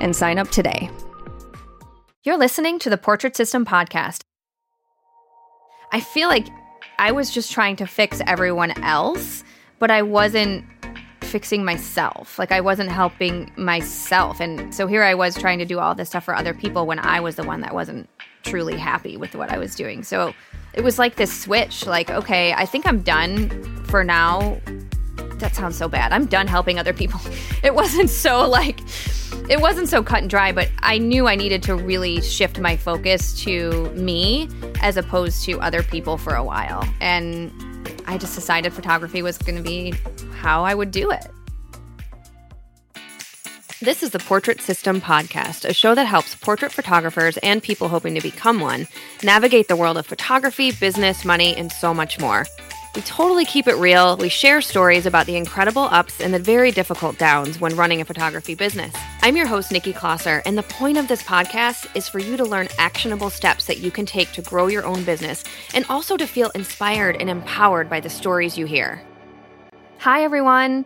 and sign up today. You're listening to the Portrait System podcast. I feel like I was just trying to fix everyone else, but I wasn't fixing myself. Like I wasn't helping myself. And so here I was trying to do all this stuff for other people when I was the one that wasn't truly happy with what I was doing. So it was like this switch like, okay, I think I'm done for now. That sounds so bad. I'm done helping other people. It wasn't so like it wasn't so cut and dry, but I knew I needed to really shift my focus to me as opposed to other people for a while. And I just decided photography was going to be how I would do it. This is the Portrait System Podcast, a show that helps portrait photographers and people hoping to become one navigate the world of photography, business, money, and so much more. We totally keep it real. We share stories about the incredible ups and the very difficult downs when running a photography business. I'm your host, Nikki Closser, and the point of this podcast is for you to learn actionable steps that you can take to grow your own business and also to feel inspired and empowered by the stories you hear. Hi, everyone.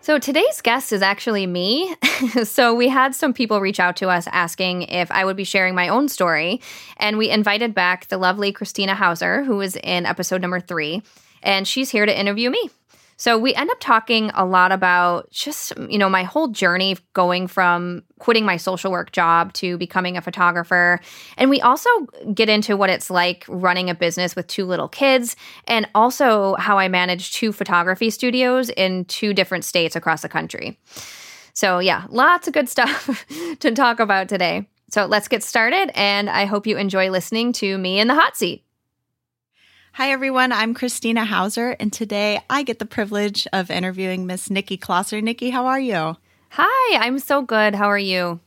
So today's guest is actually me. so we had some people reach out to us asking if I would be sharing my own story. And we invited back the lovely Kristina Houser, who was in episode number three and she's here to interview me. So we end up talking a lot about just, you know, my whole journey going from quitting my social work job to becoming a photographer. And we also get into what it's like running a business with two little kids and also how I manage two photography studios in two different states across the country. So, yeah, lots of good stuff to talk about today. So, let's get started. And I hope you enjoy listening to me in the hot seat. Hi, everyone. I'm Kristina Houser, and today I get the privilege of interviewing Miss Nikki Closser. Nikki, how are you? Hi, I'm so good. How are you?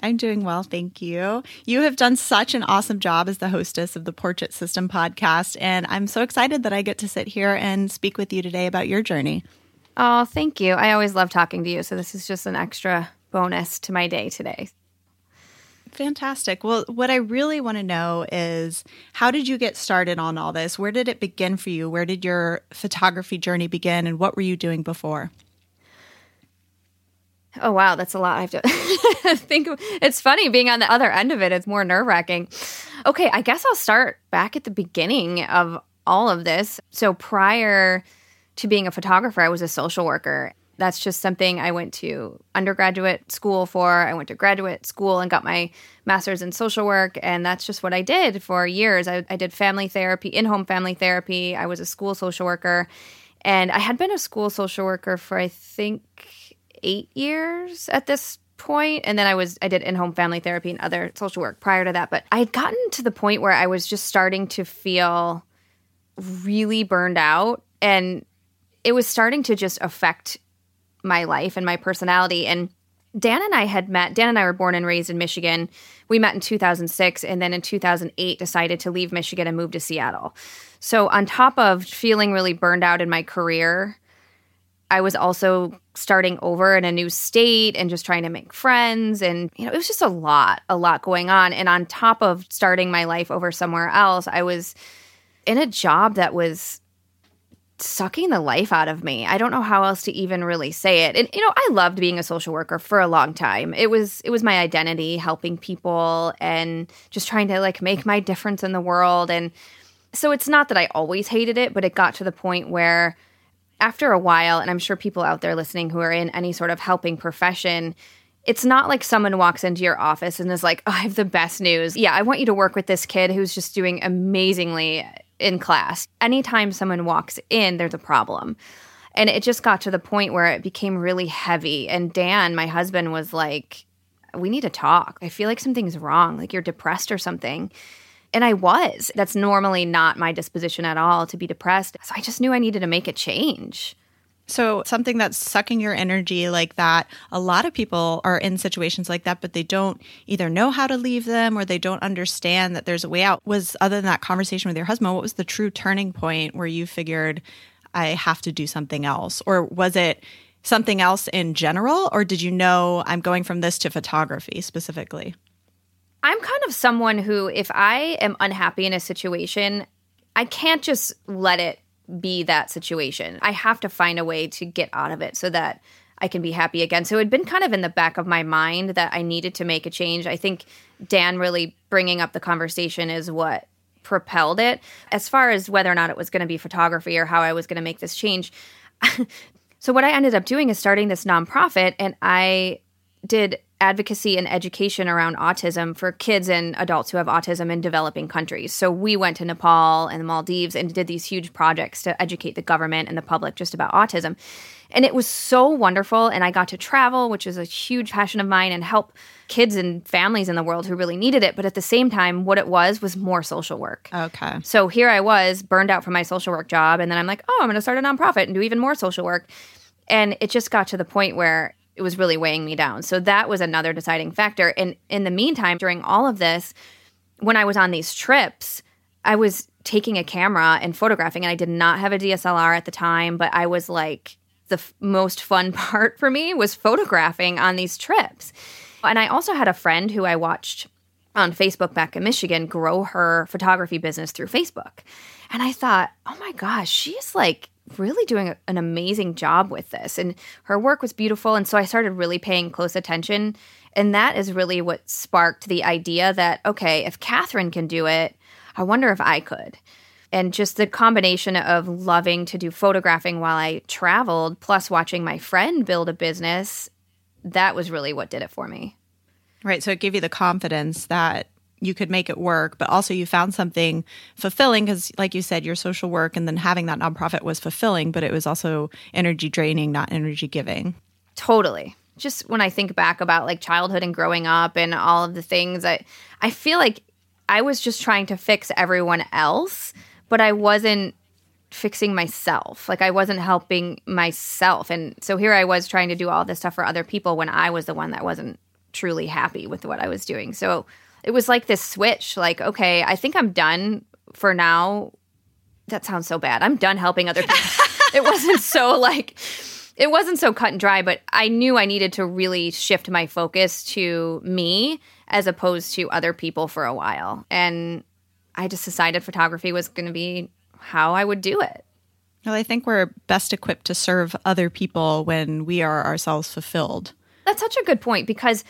I'm doing well, thank you. You have done such an awesome job as the hostess of the Portrait System podcast, and I'm so excited that I get to sit here and speak with you today about your journey. Oh, thank you. I always love talking to you, so this is just an extra bonus to my day today. Fantastic. Well, what I really want to know is how did you get started on all this? Where did it begin for you? Where did your photography journey begin and what were you doing before? Oh wow, that's a lot. I have to think. It's funny being on the other end of it. It's more nerve wracking. Okay, I guess I'll start back at the beginning of all of this. So prior to being a photographer, I was a social worker, that's just something I went to undergraduate school for. I went to graduate school and got my master's in social work. And that's just what I did for years. I, I did family therapy, in home family therapy. I was a school social worker. And I had been a school social worker for, I think, eight years at this point and then i was i did in-home family therapy and other social work prior to that but i had gotten to the point where i was just starting to feel really burned out and it was starting to just affect my life and my personality. And Dan and I had met. Dan and I were born and raised in Michigan. We met in 2006 and then in 2008 decided to leave Michigan and move to Seattle. So, on top of feeling really burned out in my career, I was also starting over in a new state and just trying to make friends. And, you know, it was just a lot, a lot going on. And on top of starting my life over somewhere else, I was in a job that was sucking the life out of me. I don't know how else to even really say it. And you know, I loved being a social worker for a long time. It was it was my identity, helping people and just trying to like make my difference in the world and so it's not that I always hated it, but it got to the point where after a while, and I'm sure people out there listening who are in any sort of helping profession, it's not like someone walks into your office and is like, oh, I have the best news. Yeah, I want you to work with this kid who's just doing amazingly in class. Anytime someone walks in, there's a problem. And it just got to the point where it became really heavy. And Dan, my husband, was like, We need to talk. I feel like something's wrong, like you're depressed or something. And I was. That's normally not my disposition at all to be depressed. So I just knew I needed to make a change. So, something that's sucking your energy like that, a lot of people are in situations like that, but they don't either know how to leave them or they don't understand that there's a way out. Was other than that conversation with your husband, what was the true turning point where you figured, I have to do something else? Or was it something else in general? Or did you know I'm going from this to photography specifically? I'm kind of someone who, if I am unhappy in a situation, I can't just let it be that situation. I have to find a way to get out of it so that I can be happy again. So it had been kind of in the back of my mind that I needed to make a change. I think Dan really bringing up the conversation is what propelled it. As far as whether or not it was going to be photography or how I was going to make this change. so what I ended up doing is starting this nonprofit and I did advocacy and education around autism for kids and adults who have autism in developing countries. So we went to Nepal and the Maldives and did these huge projects to educate the government and the public just about autism. And it was so wonderful. And I got to travel, which is a huge passion of mine, and help kids and families in the world who really needed it. But at the same time, what it was was more social work. Okay. So here I was, burned out from my social work job. And then I'm like, oh, I'm going to start a nonprofit and do even more social work. And it just got to the point where it was really weighing me down. So that was another deciding factor. And in the meantime, during all of this, when I was on these trips, I was taking a camera and photographing, and I did not have a DSLR at the time, but I was like, the f- most fun part for me was photographing on these trips. And I also had a friend who I watched on Facebook back in Michigan grow her photography business through Facebook. And I thought, oh my gosh, she's like really doing an amazing job with this. And her work was beautiful. And so I started really paying close attention. And that is really what sparked the idea that, okay, if Catherine can do it, I wonder if I could. And just the combination of loving to do photographing while I traveled, plus watching my friend build a business, that was really what did it for me. Right. So it gave you the confidence that you could make it work, but also you found something fulfilling because, like you said, your social work and then having that nonprofit was fulfilling, but it was also energy draining, not energy giving. Totally. Just when I think back about like childhood and growing up and all of the things, I I feel like I was just trying to fix everyone else, but I wasn't fixing myself. Like I wasn't helping myself. And so here I was trying to do all this stuff for other people when I was the one that wasn't truly happy with what I was doing. So it was like this switch like okay i think i'm done for now. That sounds so bad. I'm done helping other people. It wasn't so like it wasn't so cut and dry but i knew i needed to really shift my focus to me as opposed to other people for a while. And i just decided photography was going to be how i would do it. Well i think we're best equipped to serve other people when we are ourselves fulfilled. That's such a good point because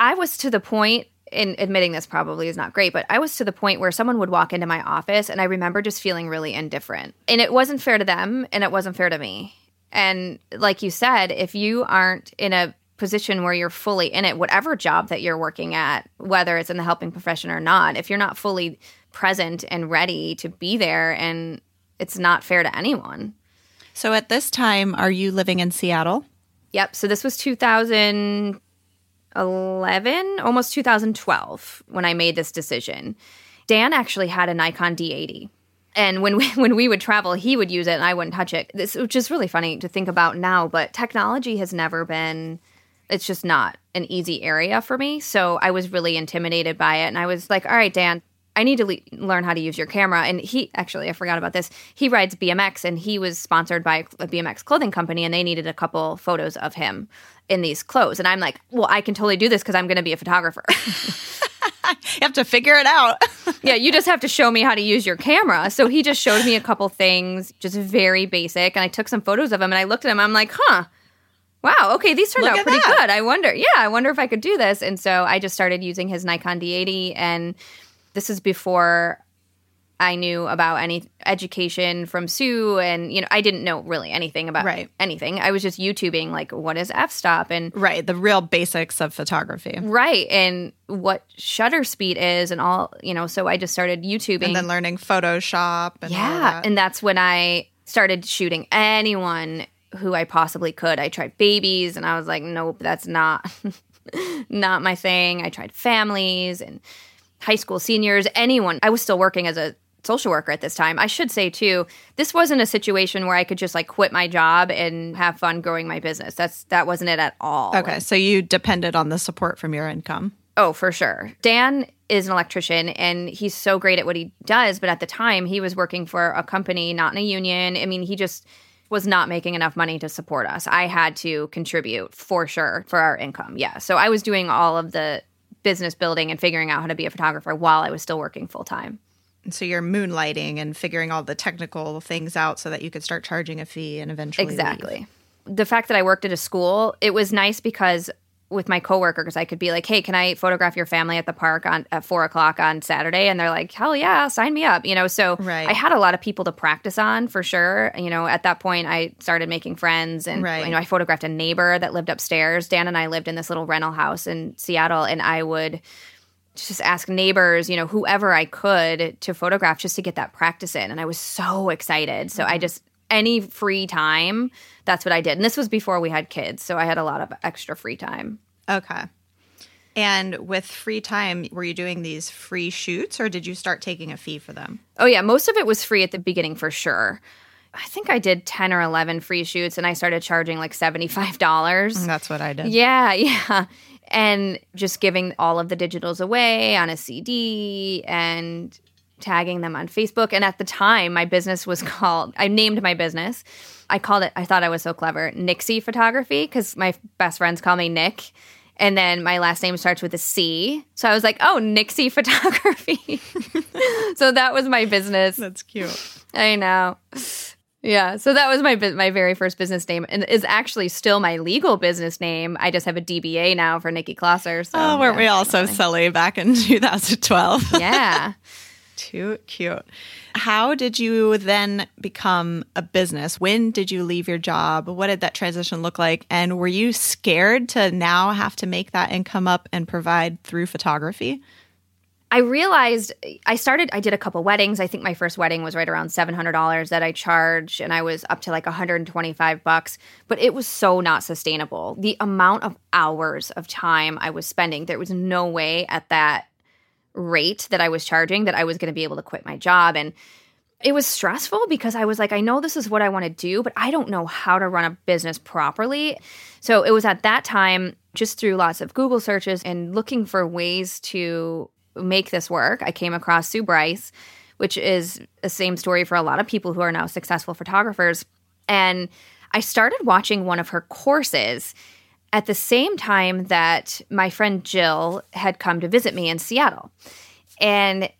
i was to the point in admitting this probably is not great, but I was to the point where someone would walk into my office and I remember just feeling really indifferent. And it wasn't fair to them and it wasn't fair to me. And like you said, if you aren't in a position where you're fully in it, whatever job that you're working at, whether it's in the helping profession or not, if you're not fully present and ready to be there, and it's not fair to anyone. So at this time, are you living in Seattle? Yep. So this was 2000- 2011, almost 2012, when I made this decision. Dan actually had a Nikon D80. And when we, when we would travel, he would use it and I wouldn't touch it. This which is really funny to think about now, but technology has never been it's just not an easy area for me. So I was really intimidated by it and I was like, "All right, Dan, I need to le- learn how to use your camera. And he actually, I forgot about this. He rides BMX and he was sponsored by a BMX clothing company and they needed a couple photos of him in these clothes. And I'm like, well, I can totally do this because I'm going to be a photographer. you have to figure it out. yeah, you just have to show me how to use your camera. So he just showed me a couple things, just very basic. And I took some photos of him and I looked at him. I'm like, huh. Wow. Okay, these turned Look out pretty that. good. I wonder. Yeah, I wonder if I could do this. And so I just started using his Nikon D80 and this is before I knew about any education from Sue and you know I didn't know really anything about Right. anything. I was just YouTubing like what is f-stop and Right. The real basics of photography. right and what shutter speed is and all, you know, so I just started YouTubing. And then learning Photoshop and yeah, that. and that's when I started shooting anyone who I possibly could. I tried babies and I was like, nope, that's not not my thing. I tried families and high school seniors, anyone. I was still working as a social worker at this time. I should say too, this wasn't a situation where I could just like quit my job and have fun growing my business. That's that wasn't it at all. okay. So you depended on the support from your income. Oh, for sure. Dan is an electrician and he's so great at what he does. But at the time, he was working for a company, not in a union. I mean, he just was not making enough money to support us. I had to contribute for sure for our income. Yeah. So I was doing all of the business building and figuring out how to be a photographer while I was still working full time. So you're moonlighting and figuring all the technical things out so that you could start charging a fee and eventually leave. Exactly. The fact that I worked at a school, it was nice because with my coworkers, because I could be like, "Hey, can I photograph your family at the park on at four o'clock on Saturday?" And they're like, "Hell yeah, sign me up!" You know. So Right. I had a lot of people to practice on for sure. You know, at that point, I started making friends, and Right. you know, I photographed a neighbor that lived upstairs. Dan and I lived in this little rental house in Seattle, and I would just ask neighbors, you know, whoever I could to photograph just to get that practice in. And I was so excited. So I mm-hmm. just, any free time, that's what I did. And this was before we had kids. So I had a lot of extra free time. Okay. And with free time, were you doing these free shoots or did you start taking a fee for them? Oh, yeah. Most of it was free at the beginning for sure. I think I did 10 or 11 free shoots and I started charging like $75. Mm, that's what I did. Yeah, yeah. And just giving all of the digitals away on a CD and tagging them on Facebook. And at the time, my business was called, I named my business. I called it, I thought I was so clever, Nixie Photography, because my best friends call me Nick. And then my last name starts with a C. So I was like, oh, Nixie Photography. so that was my business. That's cute. I know. Yeah, so that was my my very first business name, and is actually still my legal business name. I just have a DBA now for Nikki Closser. So, Oh, weren't yeah, we all so silly back in 2012? Yeah. Too cute. How did you then become a business? When did you leave your job? What did that transition look like? And were you scared to now have to make that income up and provide through photography? I realized I started. I did a couple weddings. I think my first wedding was right around seven hundred dollars that I charged, and I was up to like one hundred and twenty five bucks. But it was so not sustainable. The amount of hours of time I was spending, there was no way at that rate that I was charging that I was going to be able to quit my job, and it was stressful because I was like, I know this is what I want to do, but I don't know how to run a business properly. So it was at that time, just through lots of Google searches and looking for ways to make this work, I came across Sue Bryce, which is the same story for a lot of people who are now successful photographers. And I started watching one of her courses at the same time that my friend Jill had come to visit me in Seattle. And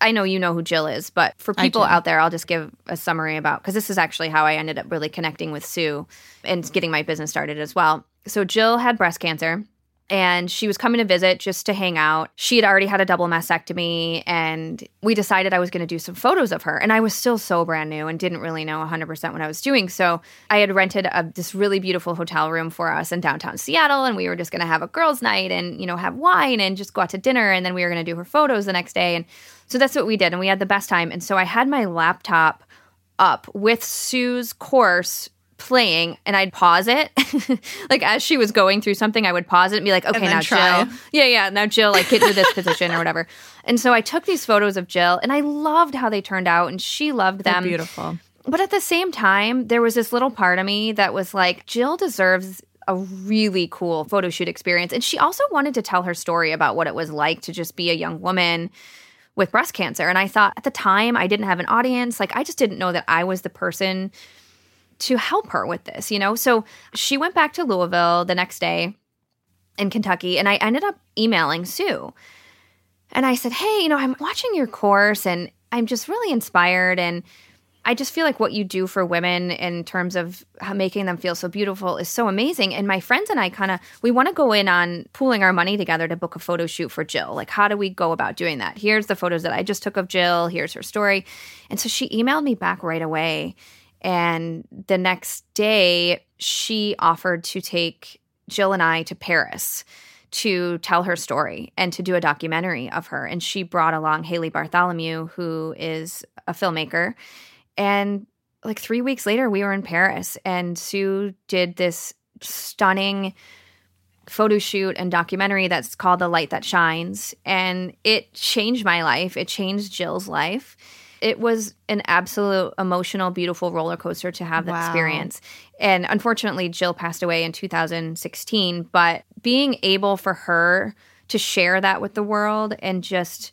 I know you know who Jill is, but for people out there, I'll just give a summary about because this is actually how I ended up really connecting with Sue and getting my business started as well. So Jill had breast cancer and she was coming to visit just to hang out. She had already had a double mastectomy and we decided I was going to do some photos of her. And I was still so brand new and didn't really know 100% what I was doing. So I had rented a, this really beautiful hotel room for us in downtown Seattle and we were just going to have a girls' night and, you know, have wine and just go out to dinner and then we were going to do her photos the next day. And so that's what we did and we had the best time. And so I had my laptop up with Sue's course playing and I'd pause it. like as she was going through something, I would pause it and be like, okay, now try. Jill. Yeah, yeah. Now Jill, like get to this position or whatever. And so I took these photos of Jill and I loved how they turned out and she loved They're them. beautiful. But at the same time, there was this little part of me that was like, Jill deserves a really cool photo shoot experience. And she also wanted to tell her story about what it was like to just be a young woman with breast cancer. And I thought at the time I didn't have an audience. Like I just didn't know that I was the person to help her with this, you know? So she went back to Louisville the next day in Kentucky and I ended up emailing Sue. And I said, Hey, you know, I'm watching your course and I'm just really inspired and I just feel like what you do for women in terms of making them feel so beautiful is so amazing. And my friends and I kind of we want to go in on pooling our money together to book a photo shoot for Jill. Like, how do we go about doing that? Here's the photos that I just took of Jill. Here's her story. And so she emailed me back right away. And the next day, she offered to take Jill and I to Paris to tell her story and to do a documentary of her. And she brought along Haley Bartholomew, who is a filmmaker. And like three weeks later, we were in Paris, and Sue did this stunning photo shoot and documentary that's called The Light That Shines. And it changed my life, it changed Jill's life it was an absolute emotional, beautiful roller coaster to have that wow. experience. And unfortunately, Jill passed away in 2016. But being able for her to share that with the world and just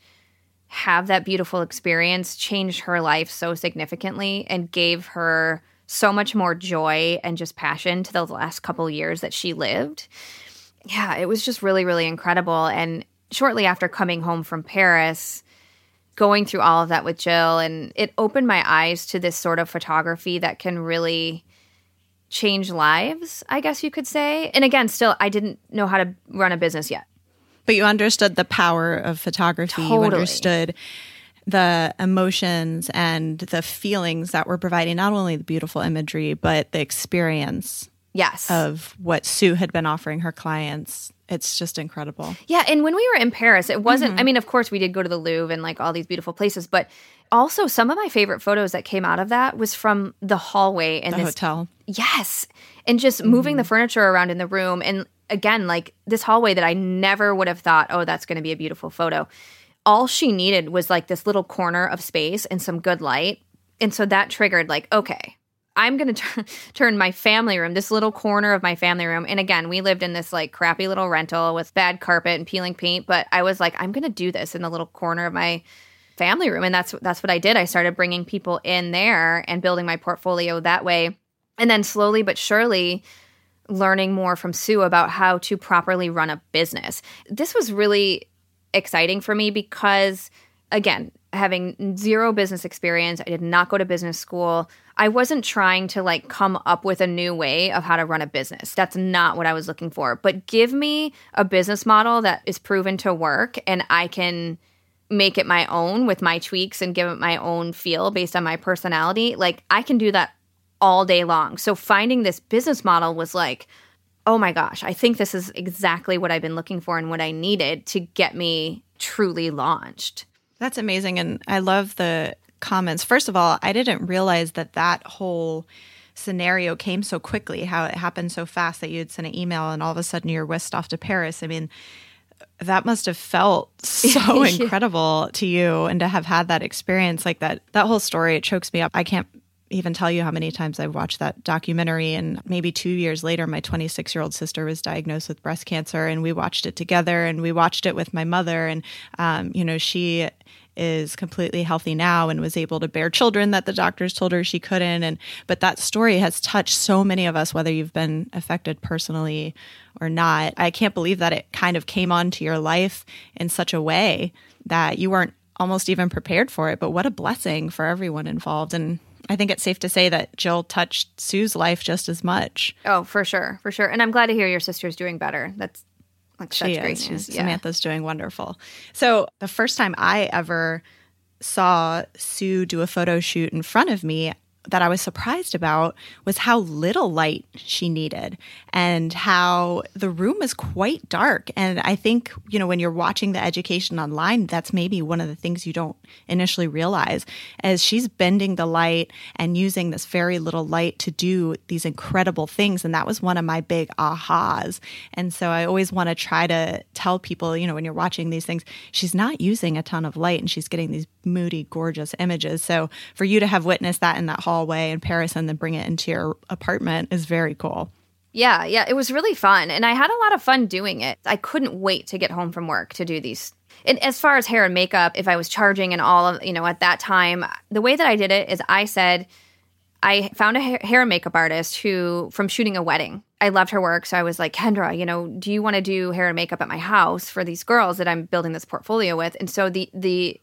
have that beautiful experience changed her life so significantly and gave her so much more joy and just passion to the last couple years that she lived. Yeah, it was just really, really incredible. And shortly after coming home from Paris, going through all of that with Jill and it opened my eyes to this sort of photography that can really change lives, I guess you could say. And again, still I didn't know how to run a business yet. But you understood the power of photography. Totally. You understood the emotions and the feelings that were providing not only the beautiful imagery, but the experience yes of what Sue had been offering her clients it's just incredible. Yeah, and when we were in Paris, it wasn't mm-hmm. I mean, of course we did go to the Louvre and like all these beautiful places, but also some of my favorite photos that came out of that was from the hallway in the this hotel. Yes. And just mm-hmm. moving the furniture around in the room and again, like this hallway that I never would have thought, "Oh, that's going to be a beautiful photo." All she needed was like this little corner of space and some good light. And so that triggered like, okay, I'm going to turn my family room, this little corner of my family room. And again, we lived in this like crappy little rental with bad carpet and peeling paint, but I was like I'm going to do this in the little corner of my family room and that's that's what I did. I started bringing people in there and building my portfolio that way. And then slowly but surely learning more from Sue about how to properly run a business. This was really exciting for me because again, having zero business experience, I did not go to business school. I wasn't trying to like come up with a new way of how to run a business. That's not what I was looking for. But give me a business model that is proven to work and I can make it my own with my tweaks and give it my own feel based on my personality. Like I can do that all day long. So finding this business model was like, oh my gosh, I think this is exactly what I've been looking for and what I needed to get me truly launched. That's amazing. And I love the comments. First of all, I didn't realize that that whole scenario came so quickly, how it happened so fast that you had sent an email and all of a sudden you're whisked off to Paris. I mean, that must have felt so incredible to you and to have had that experience like that that whole story it chokes me up i can't even tell you how many times I've watched that documentary. And maybe two years later, my 26 year old sister was diagnosed with breast cancer, and we watched it together. And we watched it with my mother. And, um, you know, she is completely healthy now and was able to bear children that the doctors told her she couldn't and but that story has touched so many of us whether you've been affected personally or not i can't believe that it kind of came onto your life in such a way that you weren't almost even prepared for it but what a blessing for everyone involved and I think it's safe to say that Jill touched Sue's life just as much. Oh, for sure, for sure. And I'm glad to hear your sister's doing better. That's like she such great news. Yeah. Samantha's doing wonderful. So the first time I ever saw Sue do a photo shoot in front of me, that I was surprised about was how little light she needed and how the room is quite dark. And I think, you know, when you're watching the education online, that's maybe one of the things you don't initially realize as she's bending the light and using this very little light to do these incredible things. And that was one of my big ahas. And so I always want to try to tell people, you know, when you're watching these things, she's not using a ton of light and she's getting these moody, gorgeous images. So for you to have witnessed that in that hall hallway in Paris and then bring it into your apartment is very cool. Yeah, yeah, it was really fun. And I had a lot of fun doing it. I couldn't wait to get home from work to do these. And as far as hair and makeup, if I was charging and all of, you know, at that time, the way that I did it is I said, I found a hair and makeup artist who, from shooting a wedding, I loved her work. So I was like, Kendra, you know, do you want to do hair and makeup at my house for these girls that I'm building this portfolio with? And so the, the,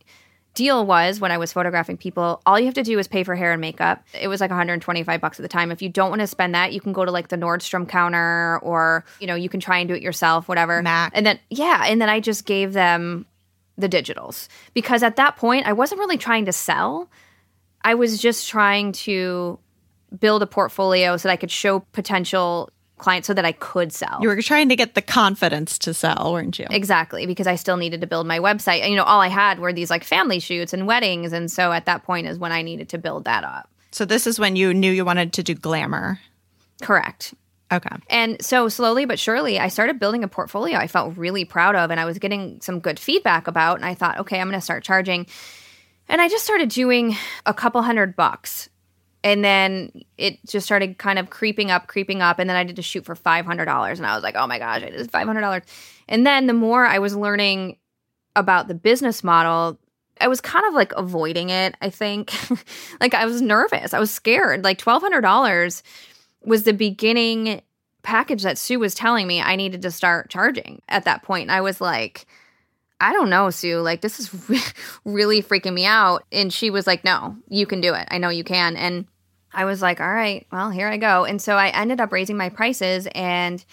deal was when I was photographing people, all you have to do is pay for hair and makeup. It was like 125 bucks at the time. If you don't want to spend that, you can go to like the Nordstrom counter or, you know, you can try and do it yourself, whatever. Mac. And then yeah, and then I just gave them the digitals because at that point I wasn't really trying to sell. I was just trying to build a portfolio so that I could show potential clients so that I could sell. You were trying to get the confidence to sell, weren't you? Exactly, because I still needed to build my website. And, you know, all I had were these like family shoots and weddings. And so at that point is when I needed to build that up. So this is when you knew you wanted to do glamour. Correct. Okay. And so slowly but surely, I started building a portfolio I felt really proud of and I was getting some good feedback about. And I thought, okay, I'm going to start charging. And I just started doing a couple hundred bucks. And then it just started kind of creeping up, creeping up. And then I did a shoot for $500. And I was like, oh my gosh, I did $500. And then the more I was learning about the business model, I was kind of like avoiding it, I think. like I was nervous. I was scared. Like $1,200 was the beginning package that Sue was telling me I needed to start charging at that point. And I was like, I don't know, Sue. Like, this is re- really freaking me out. And she was like, No, you can do it. I know you can. And I was like, All right, well, here I go. And so I ended up raising my prices. And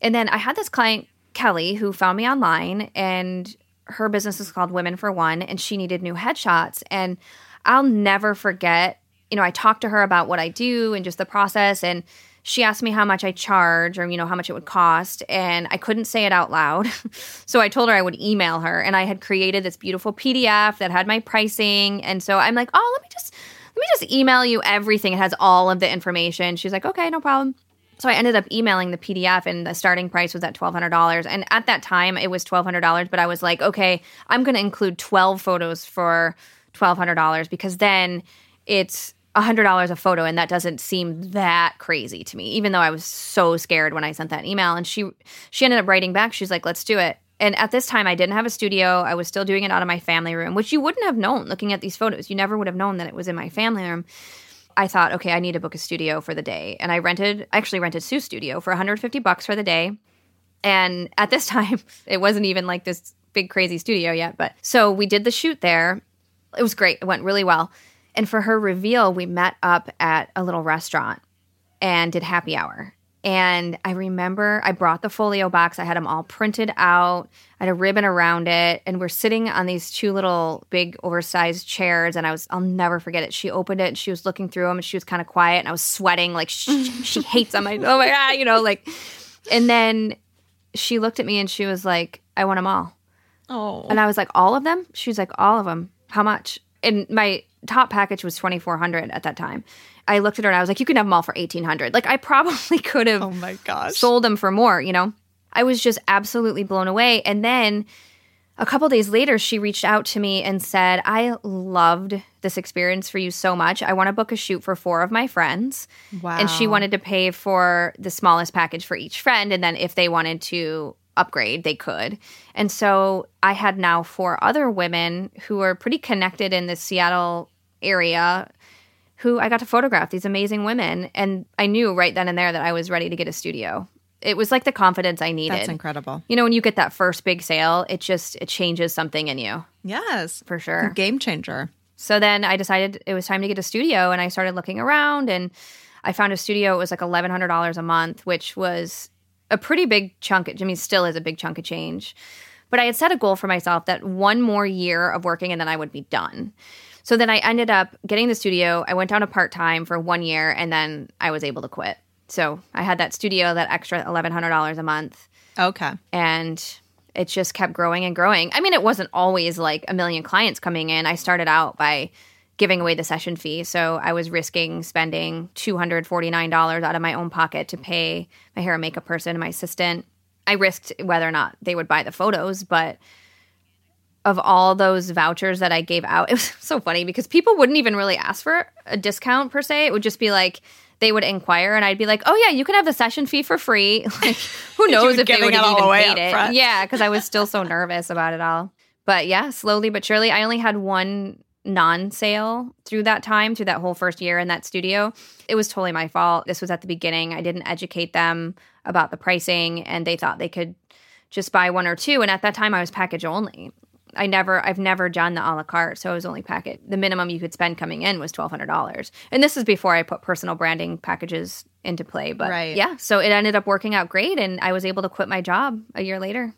and then I had this client, Kelly, who found me online and her business is called Women for One, and she needed new headshots. And I'll never forget you know, I talked to her about what I do and just the process and she asked me how much I charge or you know how much it would cost and I couldn't say it out loud. so I told her I would email her and I had created this beautiful PDF that had my pricing and so I'm like, "Oh, let me just let me just email you everything. It has all of the information." She's like, "Okay, no problem." So I ended up emailing the PDF and the starting price was at $1200 and at that time it was $1200, but I was like, "Okay, I'm going to include 12 photos for $1200 because then it's $100 a photo and that doesn't seem that crazy to me even though i was so scared when i sent that email and she she ended up writing back she's like let's do it and at this time i didn't have a studio. I was still doing it out of my family room which you wouldn't have known looking at these photos. You never would have known that it was in my family room. I thought okay i need to book a studio for the day. And i rented I actually rented sue's studio for 150 bucks for the day. And at this time it wasn't even like this big crazy studio yet but so we did the shoot there. It was great. It went really well. And for her reveal, we met up at a little restaurant and did happy hour. And I remember I brought the folio box. I had them all printed out. I had a ribbon around it. And we're sitting on these two little big oversized chairs. And I was, I'll never forget it. She opened it and she was looking through them and she was kind of quiet. And I was sweating like she, she hates them. I, oh my God, you know, like, and then she looked at me and she was like, I want them all. Oh. And I was like, all of them? She was like, all of them. How much? And my top package was 2400 at that time. I looked at her and I was like, you can have them all for 1800. Like I probably could have Oh my gosh. sold them for more, you know? I was just absolutely blown away. And then a couple days later, she reached out to me and said, I loved this experience for you so much. I want to book a shoot for four of my friends. Wow. And she wanted to pay for the smallest package for each friend. And then if they wanted to upgrade, they could. And so I had now four other women who are pretty connected in the Seattle area who I got to photograph these amazing women. And I knew right then and there that I was ready to get a studio. It was like the confidence I needed. That's incredible. You know, when you get that first big sale, it just it changes something in you Yes. for sure. Game changer. So then I decided it was time to get a studio and I started looking around and I found a studio. It was like $1,100 a month, which was a pretty big chunk. I mean, still is a big chunk of change. But I had set a goal for myself that one more year of working and then I would be done. So then I ended up getting the studio. I went down to part time for one year and then I was able to quit. So I had that studio, that extra $1,100 a month Okay. and it just kept growing and growing. I mean, it wasn't always like a million clients coming in. I started out by giving away the session fee. So I was risking spending $249 out of my own pocket to pay my hair and makeup person, my assistant. I risked whether or not they would buy the photos, but of all those vouchers that I gave out, it was so funny because people wouldn't even really ask for a discount per se. It would just be like they would inquire, and I'd be like, "Oh yeah, you can have the session fee for free." Like, who knows if they would it have all even paid it? front. Yeah, because I was still so nervous about it all. But yeah, slowly but surely, I only had one non-sale through that time, through that whole first year in that studio. It was totally my fault. This was at the beginning. I didn't educate them about the pricing, and they thought they could just buy one or two. And at that time, I was package only. I never, I've never done the a la carte, so I was only packet. The minimum you could spend coming in was twelve hundred dollars, and this is before I put personal branding packages into play. But Right. yeah, so it ended up working out great, and I was able to quit my job a year later.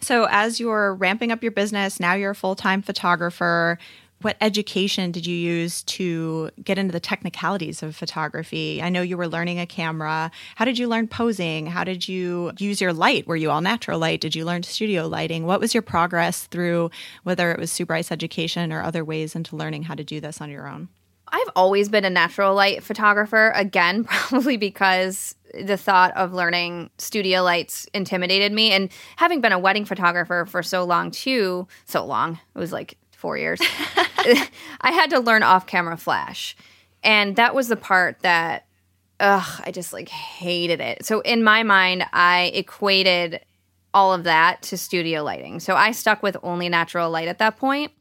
So, as you're ramping up your business, now you're a full time photographer. What education did you use to get into the technicalities of photography? I know you were learning a camera. How did you learn posing? How did you use your light? Were you all natural light? Did you learn studio lighting? What was your progress through whether it was Sue Bryce education or other ways into learning how to do this on your own? I've always been a natural light photographer, again, probably because the thought of learning studio lights intimidated me. And having been a wedding photographer for so long, too, so long, it was like four years, I had to learn off camera flash. And that was the part that, ugh, I just like hated it. So in my mind, I equated all of that to studio lighting. So I stuck with only natural light at that point.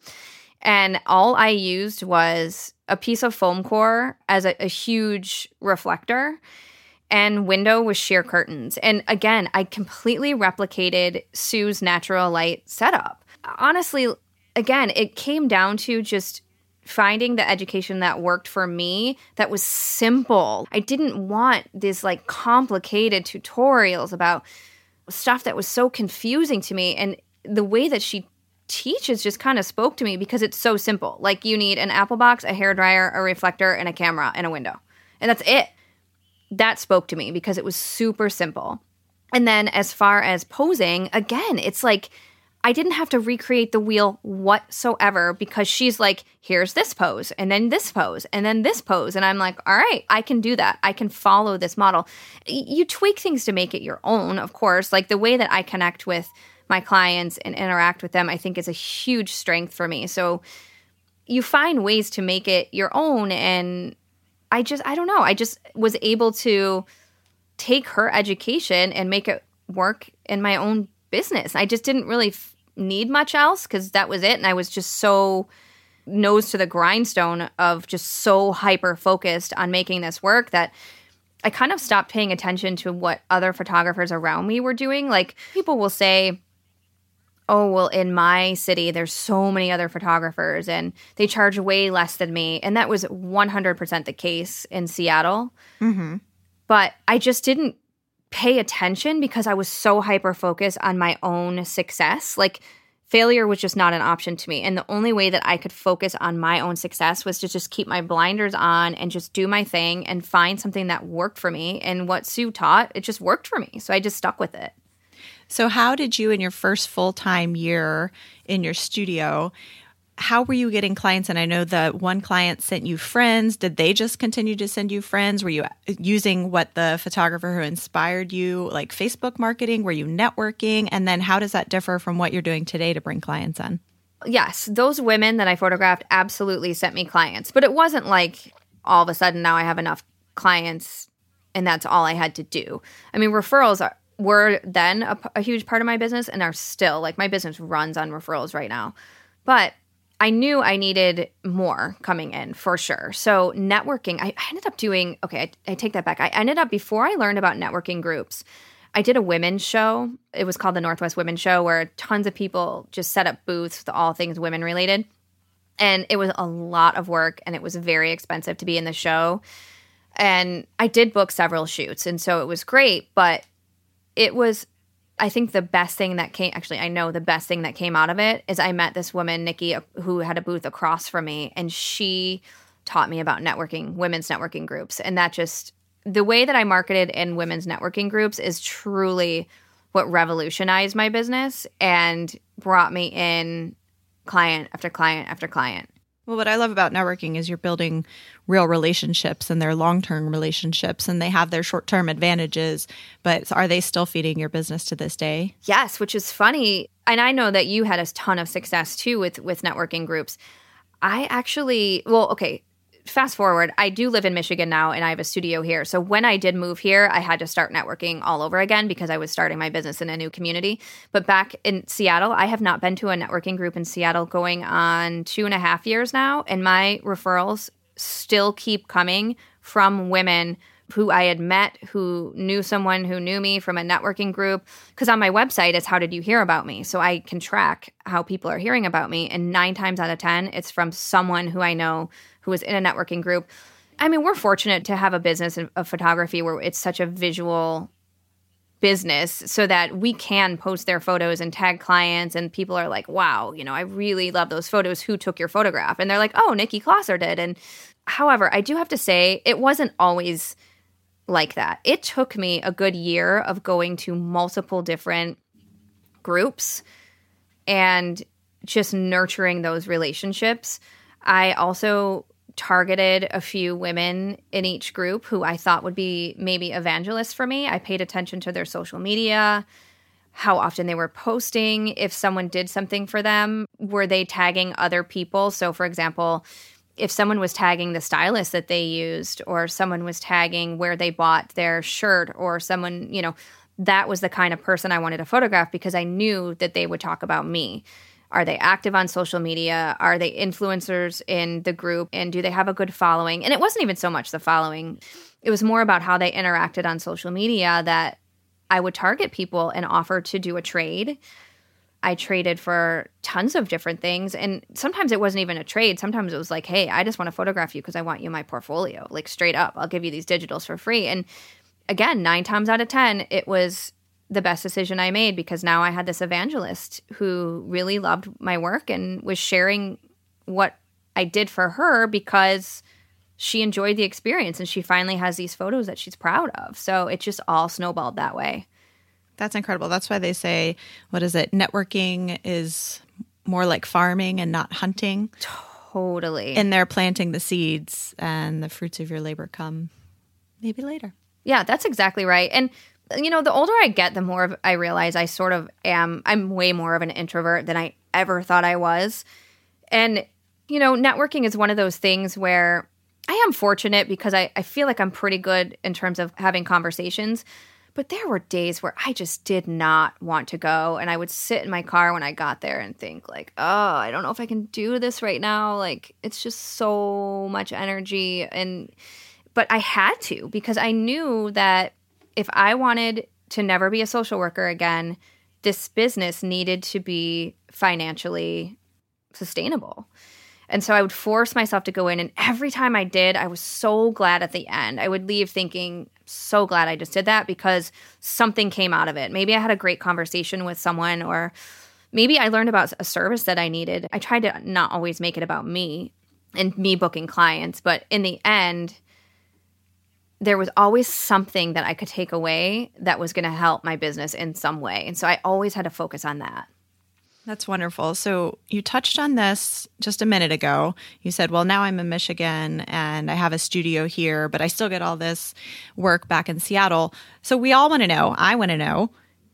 And all I used was a piece of foam core as a, a huge reflector and window with sheer curtains. And again, I completely replicated Sue's natural light setup. Honestly, again, it came down to just finding the education that worked for me that was simple. I didn't want these like complicated tutorials about stuff that was so confusing to me and the way that she teaches just kind of spoke to me because it's so simple. Like you need an apple box, a hair dryer, a reflector, and a camera and a window. And that's it. That spoke to me because it was super simple. And then as far as posing, again, it's like I didn't have to recreate the wheel whatsoever because she's like, here's this pose, and then this pose, and then this pose. And I'm like, all right, I can do that. I can follow this model. You tweak things to make it your own, of course. Like the way that I connect with my clients and interact with them, I think is a huge strength for me. So you find ways to make it your own. And I just, I don't know, I just was able to take her education and make it work in my own business. I just didn't really need much else because that was it. And I was just so nose to the grindstone of just so hyper focused on making this work that I kind of stopped paying attention to what other photographers around me were doing. Like people will say, oh well in my city there's so many other photographers and they charge way less than me and that was 100% the case in seattle mm-hmm. but i just didn't pay attention because i was so hyper focused on my own success. Like failure was just not an option to me. And the only way that i could focus on my own success was to just keep my blinders on and just do my thing and find something that worked for me. And what sue taught it just worked for me. So i just stuck with it. So, how did you, in your first full time year in your studio, how were you getting clients? And I know the one client sent you friends. Did they just continue to send you friends? Were you uh, using what the photographer who inspired you, like Facebook marketing? Were you networking? And then how does that differ from what you're doing today to bring clients in? yes, those women that I photographed absolutely sent me clients, but it wasn't like all of a sudden now I have enough clients and that's all I had to do. I mean, referrals are, were then a huge part of my business and are still like my business runs on referrals right now. But I knew I needed more coming in for sure. So, networking, I, ended up doing, okay, I, I take that back. I ended up, before I learned about networking groups, I did a women's show. It was called the Northwest Women's Show, where tons of people just set up booths to all things women related. And it was a lot of work and it was very expensive to be in the show. And I did book several shoots. And so it was great, but it was, I think, the best thing that came actually, I know the best thing that came out of it is I met this woman, Nikki, who had a booth across from me, and she taught me about networking, women's networking groups. And that just, the way that I marketed in women's networking groups is truly what revolutionized my business and brought me in client after client after client. Well, what I love about networking is you're building real relationships and they're long term relationships and they have their short term advantages, but are they still feeding your business to this day? Yes, which is funny. And I know that you had a ton of success too with with networking groups. I actually, well, okay, fast forward, I do live in Michigan now and I have a studio here. So when I did move here, I had to start networking all over again because I was starting my business in a new community. But back in Seattle, I have not been to a networking group in Seattle going on two and a half years now. And my referrals still keep coming from women who I had met who knew someone who knew me from a networking group. Because on my website, it's how did you hear about me? So I can track how people are hearing about me. And nine times out of 10, it's from someone who I know who was in a networking group. I mean, we're fortunate to have a business of photography where it's such a visual business so that we can post their photos and tag clients and people are like wow you know i really love those photos. Who took your photograph? And they're like oh nikki Closser did. And however i do have to say it wasn't always like that. It took me a good year of going to multiple different groups and just nurturing those relationships. I also targeted a few women in each group who I thought would be maybe evangelists for me. I paid attention to their social media, how often they were posting, if someone did something for them, were they tagging other people? So, for example, if someone was tagging the stylist that they used, or someone was tagging where they bought their shirt, or someone, you know, that was the kind of person I wanted to photograph because I knew that they would talk about me. Are they active on social media? Are they influencers in the group? And do they have a good following? And it wasn't even so much the following, it was more about how they interacted on social media that I would target people and offer to do a trade. I traded for tons of different things. And sometimes it wasn't even a trade. Sometimes it was like, hey, I just want to photograph you because I want you in my portfolio. Like straight up, I'll give you these digitals for free. And again, nine times out of 10, it was the best decision I made because now I had this evangelist who really loved my work and was sharing what I did for her because she enjoyed the experience and she finally has these photos that she's proud of. So it just all snowballed that way. That's incredible. That's why they say, what is it? Networking is more like farming and not hunting. Totally. And they're planting the seeds and the fruits of your labor come maybe later. Yeah, that's exactly right. And you know, the older I get, the more I realize I sort of am, I'm way more of an introvert than I ever thought I was. And, you know, networking is one of those things where I am fortunate because I, I feel like I'm pretty good in terms of having conversations. But there were days where I just did not want to go. And I would sit in my car when I got there and think, like, oh, I don't know if I can do this right now. Like, it's just so much energy. And, but I had to because I knew that if I wanted to never be a social worker again, this business needed to be financially sustainable. And so I would force myself to go in. And every time I did, I was so glad at the end. I would leave thinking, so glad I just did that because something came out of it. Maybe I had a great conversation with someone, or maybe I learned about a service that I needed. I tried to not always make it about me and me booking clients, but in the end, there was always something that I could take away that was going to help my business in some way. And so I always had to focus on that. That's wonderful. So you touched on this just a minute ago. You said, well, now I'm in Michigan and I have a studio here, but I still get all this work back in Seattle. So we all want to know, I want to know,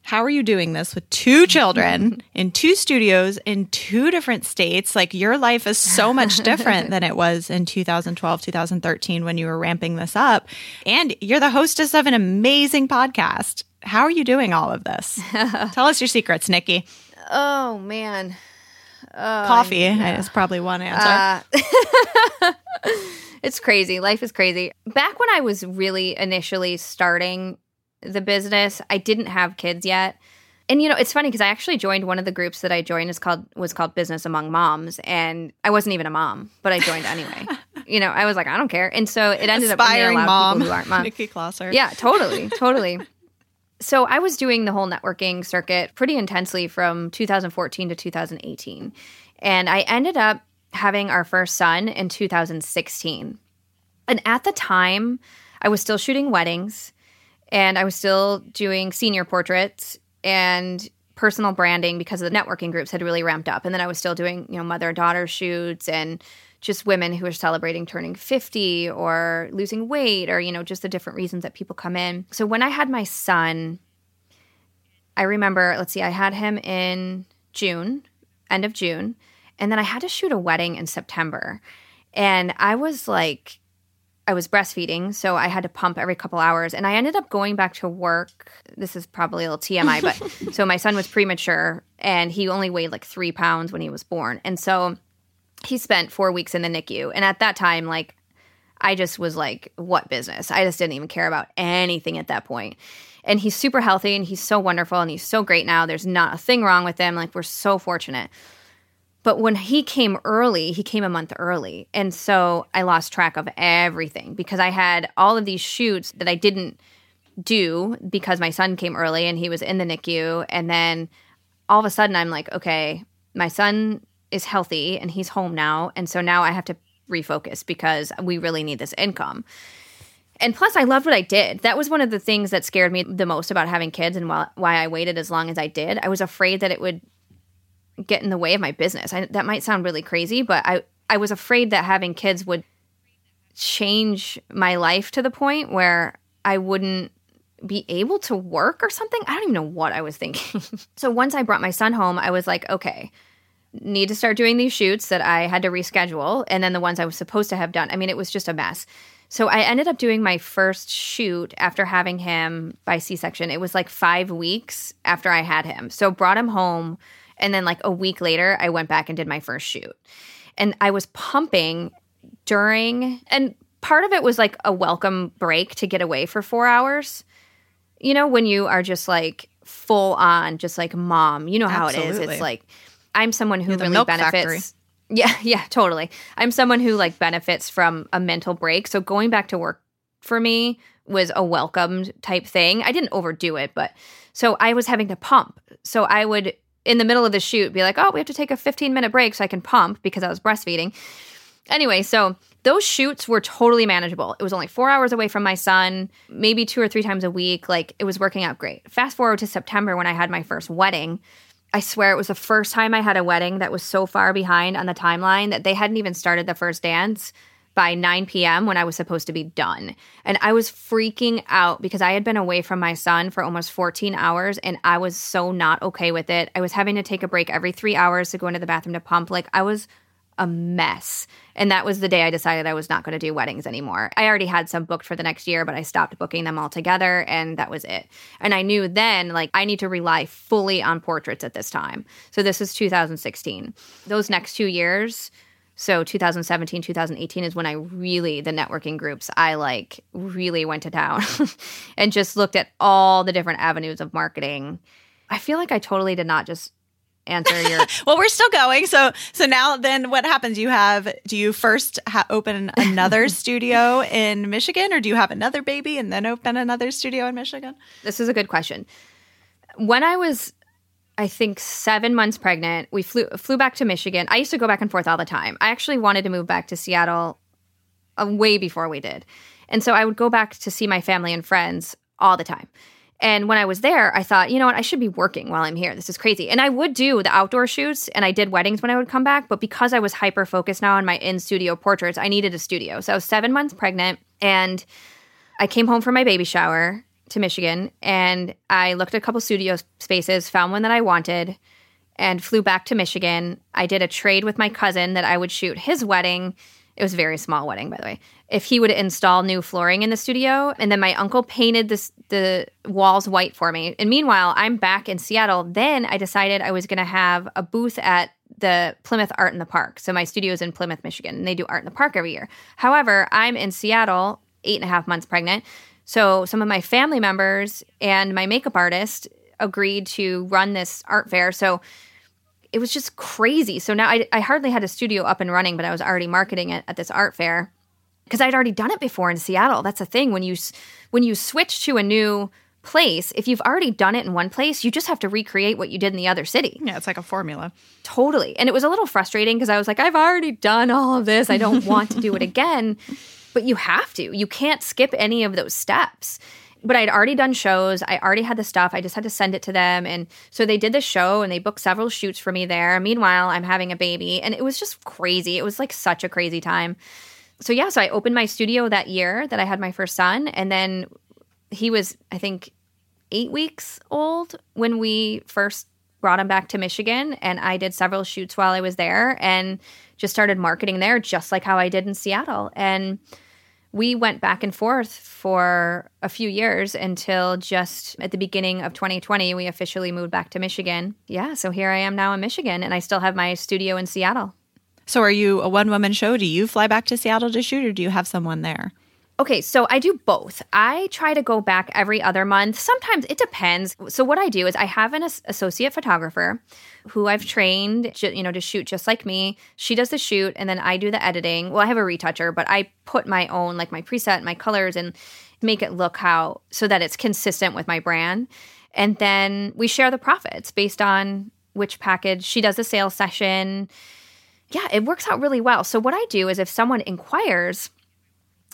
how are you doing this with two children in two studios in two different states? Like your life is so much different than it was in 2012, 2013 when you were ramping this up. And you're the hostess of an amazing podcast. How are you doing all of this? Tell us your secrets, Nikki. Oh, man. Oh, Coffee yeah. is probably one answer. Uh, it's crazy. Life is crazy. Back when I was really initially starting the business. I didn't have kids yet. And you know, it's funny because I actually joined one of the groups that I joined is called was called Business Among Moms, and I wasn't even a mom, but I joined anyway. you know, I was like, I don't care, and so it ended Aspiring up being a lot of people who aren't moms. Nikki Closser. Yeah, totally, totally. so I was doing the whole networking circuit pretty intensely from 2014 to 2018, and I ended up having our first son in 2016. And at the time, I was still shooting weddings and I was still doing senior portraits and personal branding because the networking groups had really ramped up. And then I was still doing, you know, mother daughter shoots and just women who are celebrating turning 50 or losing weight or, you know, just the different reasons that people come in. So when I had my son, I remember, let's see, I had him in June, end of June, and then I had to shoot a wedding in September. And I was like I was breastfeeding, so I had to pump every couple hours. And I ended up going back to work. This is probably a little TMI, but so my son was premature and he only weighed like three pounds when he was born. And so he spent four weeks in the NICU. And at that time, like, I just was like, what business? I just didn't even care about anything at that point. And he's super healthy and he's so wonderful and he's so great now. There's not a thing wrong with him. Like, we're so fortunate. But when he came early, he came a month early. And so I lost track of everything because I had all of these shoots that I didn't do because my son came early and he was in the NICU. And then all of a sudden, I'm like, okay, my son is healthy and he's home now. And so now I have to refocus because we really need this income. And plus, I loved what I did. That was one of the things that scared me the most about having kids and why, I waited as long as I did. I was afraid that it would get in the way of my business. I, that might sound really crazy, but I, I was afraid that having kids would change my life to the point where I wouldn't be able to work or something. I don't even know what I was thinking. so once I brought my son home, I was like, okay, need to start doing these shoots that I had to reschedule. And then the ones I was supposed to have done. I mean, it was just a mess. So I ended up doing my first shoot after having him by C section. It was like five weeks after I had him. So brought him home. And then, like a week later, I went back and did my first shoot. And I was pumping during, and part of it was like a welcome break to get away for four hours. You know, when you are just like full on, just like mom, you know how Absolutely. it is. It's like, I'm someone who really benefits. Factory. Yeah, yeah, totally. I'm someone who like benefits from a mental break. So going back to work for me was a welcomed type thing. I didn't overdo it, but so I was having to pump. So I would in the middle of the shoot be like, "Oh, we have to take a 15 minute break so I can pump because I was breastfeeding." Anyway, so those shoots were totally manageable. It was only 4 hours away from my son, maybe 2 or 3 times a week. Like it was working out great. Fast forward to September when I had my first wedding I swear it was the first time I had a wedding that was so far behind on the timeline that they hadn't even started the first dance by 9 p.m. when I was supposed to be done. And I was freaking out because I had been away from my son for almost 14 hours and I was so not okay with it. I was having to take a break every three hours to go into the bathroom to pump. Like I was a mess. And that was the day I decided I was not going to do weddings anymore. I already had some booked for the next year, but I stopped booking them altogether and that was it. And I knew then, like, I need to rely fully on portraits at this time. So this is 2016. Those next two years, so 2017, 2018 is when I really, the networking groups, I like really went to town and just looked at all the different avenues of marketing. I feel like I totally did not just answer your well we're still going. So so now then what happens? You have do you first ha- open another studio in michigan or do you have another baby and then open another studio in michigan? This is a good question. When i was i think seven months pregnant we flew flew back to michigan i used to go back and forth all the time i actually wanted to move back to seattle uh, way before we did and so i would go back to see my family and friends all the time and when I was there, I thought, you know what, I should be working while I'm here. This is crazy. And I would do the outdoor shoots and I did weddings when I would come back. But because I was hyper focused now on my in studio portraits, I needed a studio. So I was seven months pregnant and I came home from my baby shower to Michigan and I looked at a couple studio spaces, found one that I wanted, and flew back to Michigan. I did a trade with my cousin that I would shoot his wedding it was a very small wedding, by the way. If he would install new flooring in the studio, and then my uncle painted this the walls white for me. And meanwhile, I'm back in Seattle. Then I decided I was going to have a booth at the Plymouth Art in the Park. So my studio is in Plymouth, Michigan, and they do art in the park every year. However, I'm in Seattle, eight and a half months pregnant. So some of my family members and my makeup artist agreed to run this art fair. So it was just crazy. So now I, I hardly had a studio up and running, but I was already marketing it at this art fair because I'd already done it before in Seattle. That's the thing when you when you switch to a new place, if you've already done it in one place, you just have to recreate what you did in the other city. Yeah, it's like a formula. Totally. And it was a little frustrating because I was like, I've already done all of this. I don't want to do it again. But you have to. You can't skip any of those steps but I'd already done shows. I already had the stuff. I just had to send it to them. And so they did the show and they booked several shoots for me there. Meanwhile, I'm having a baby and it was just crazy. It was like such a crazy time. So yeah, so I opened my studio that year that I had my first son. And then he was, I think, eight weeks old when we first brought him back to Michigan. And I did several shoots while I was there and just started marketing there, just like how I did in Seattle. And we went back and forth for a few years until just at the beginning of 2020 we officially moved back to Michigan. Yeah, so here I am now in Michigan and I still have my studio in Seattle. So, are you a one woman show? Do you fly back to Seattle to shoot, or do you have someone there? Okay, so I do both. I try to go back every other month. Sometimes it depends. So what I do is I have an associate photographer who I've trained, you know, to shoot just like me. She does the shoot and then I do the editing. Well, I have a retoucher, but I put my own like my preset, my colors and make it look how so that it's consistent with my brand. And then we share the profits based on which package. She does a sales session. Yeah, it works out really well. So what I do is if someone inquires,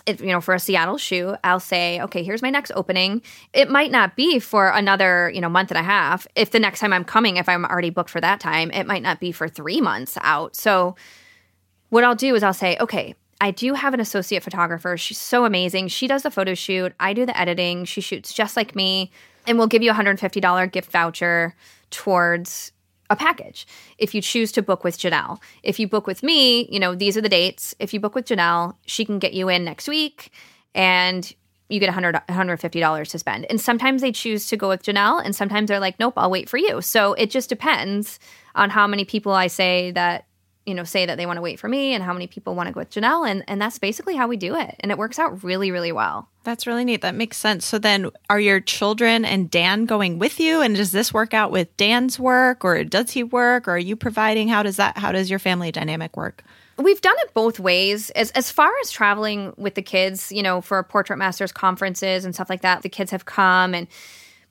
if, you know, for a Seattle shoe, I'll say, okay, here's my next opening. It might not be for another, you know, month and a half. If the next time I'm coming, if I'm already booked for that time, it might not be for three months out. So what I'll do is I'll say, okay, I do have an associate photographer. She's so amazing. She does the photo shoot. I do the editing. She shoots just like me. And we'll give you a $150 gift voucher towards a package if you choose to book with Janelle. If you book with me, you know, these are the dates. If you book with Janelle, she can get you in next week and you get $100, $150 to spend. And sometimes they choose to go with Janelle and sometimes they're like, nope, I'll wait for you. So it just depends on how many people I say that you know say that they want to wait for me and how many people want to go with Janelle and and that's basically how we do it and it works out really really well. That's really neat. That makes sense. So then are your children and Dan going with you and does this work out with Dan's work or does he work or are you providing how does that how does your family dynamic work? We've done it both ways. As as far as traveling with the kids, you know, for portrait masters conferences and stuff like that, the kids have come and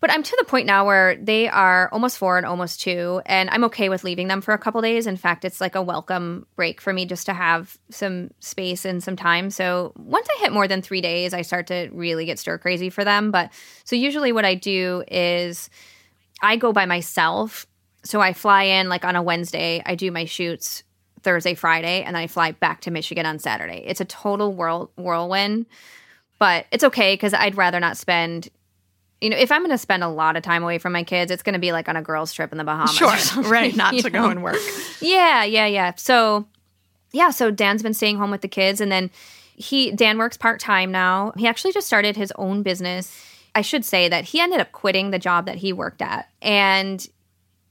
but I'm to the point now where they are almost four and almost two, and I'm okay with leaving them for a couple days. In fact, it's like a welcome break for me just to have some space and some time. So once I hit more than three days, I start to really get stir crazy for them. But so usually what I do is I go by myself. So I fly in like on a Wednesday, I do my shoots Thursday, Friday, and then I fly back to Michigan on Saturday. It's a total whirl- whirlwind, but it's okay because I'd rather not spend you know, if I'm going to spend a lot of time away from my kids, it's going to be like on a girls' trip in the Bahamas. Sure, right. Not to know? go and work. Yeah, yeah, yeah. So, yeah, so Dan's been staying home with the kids, and then he Dan works part time now. He actually just started his own business. I should say that he ended up quitting the job that he worked at, and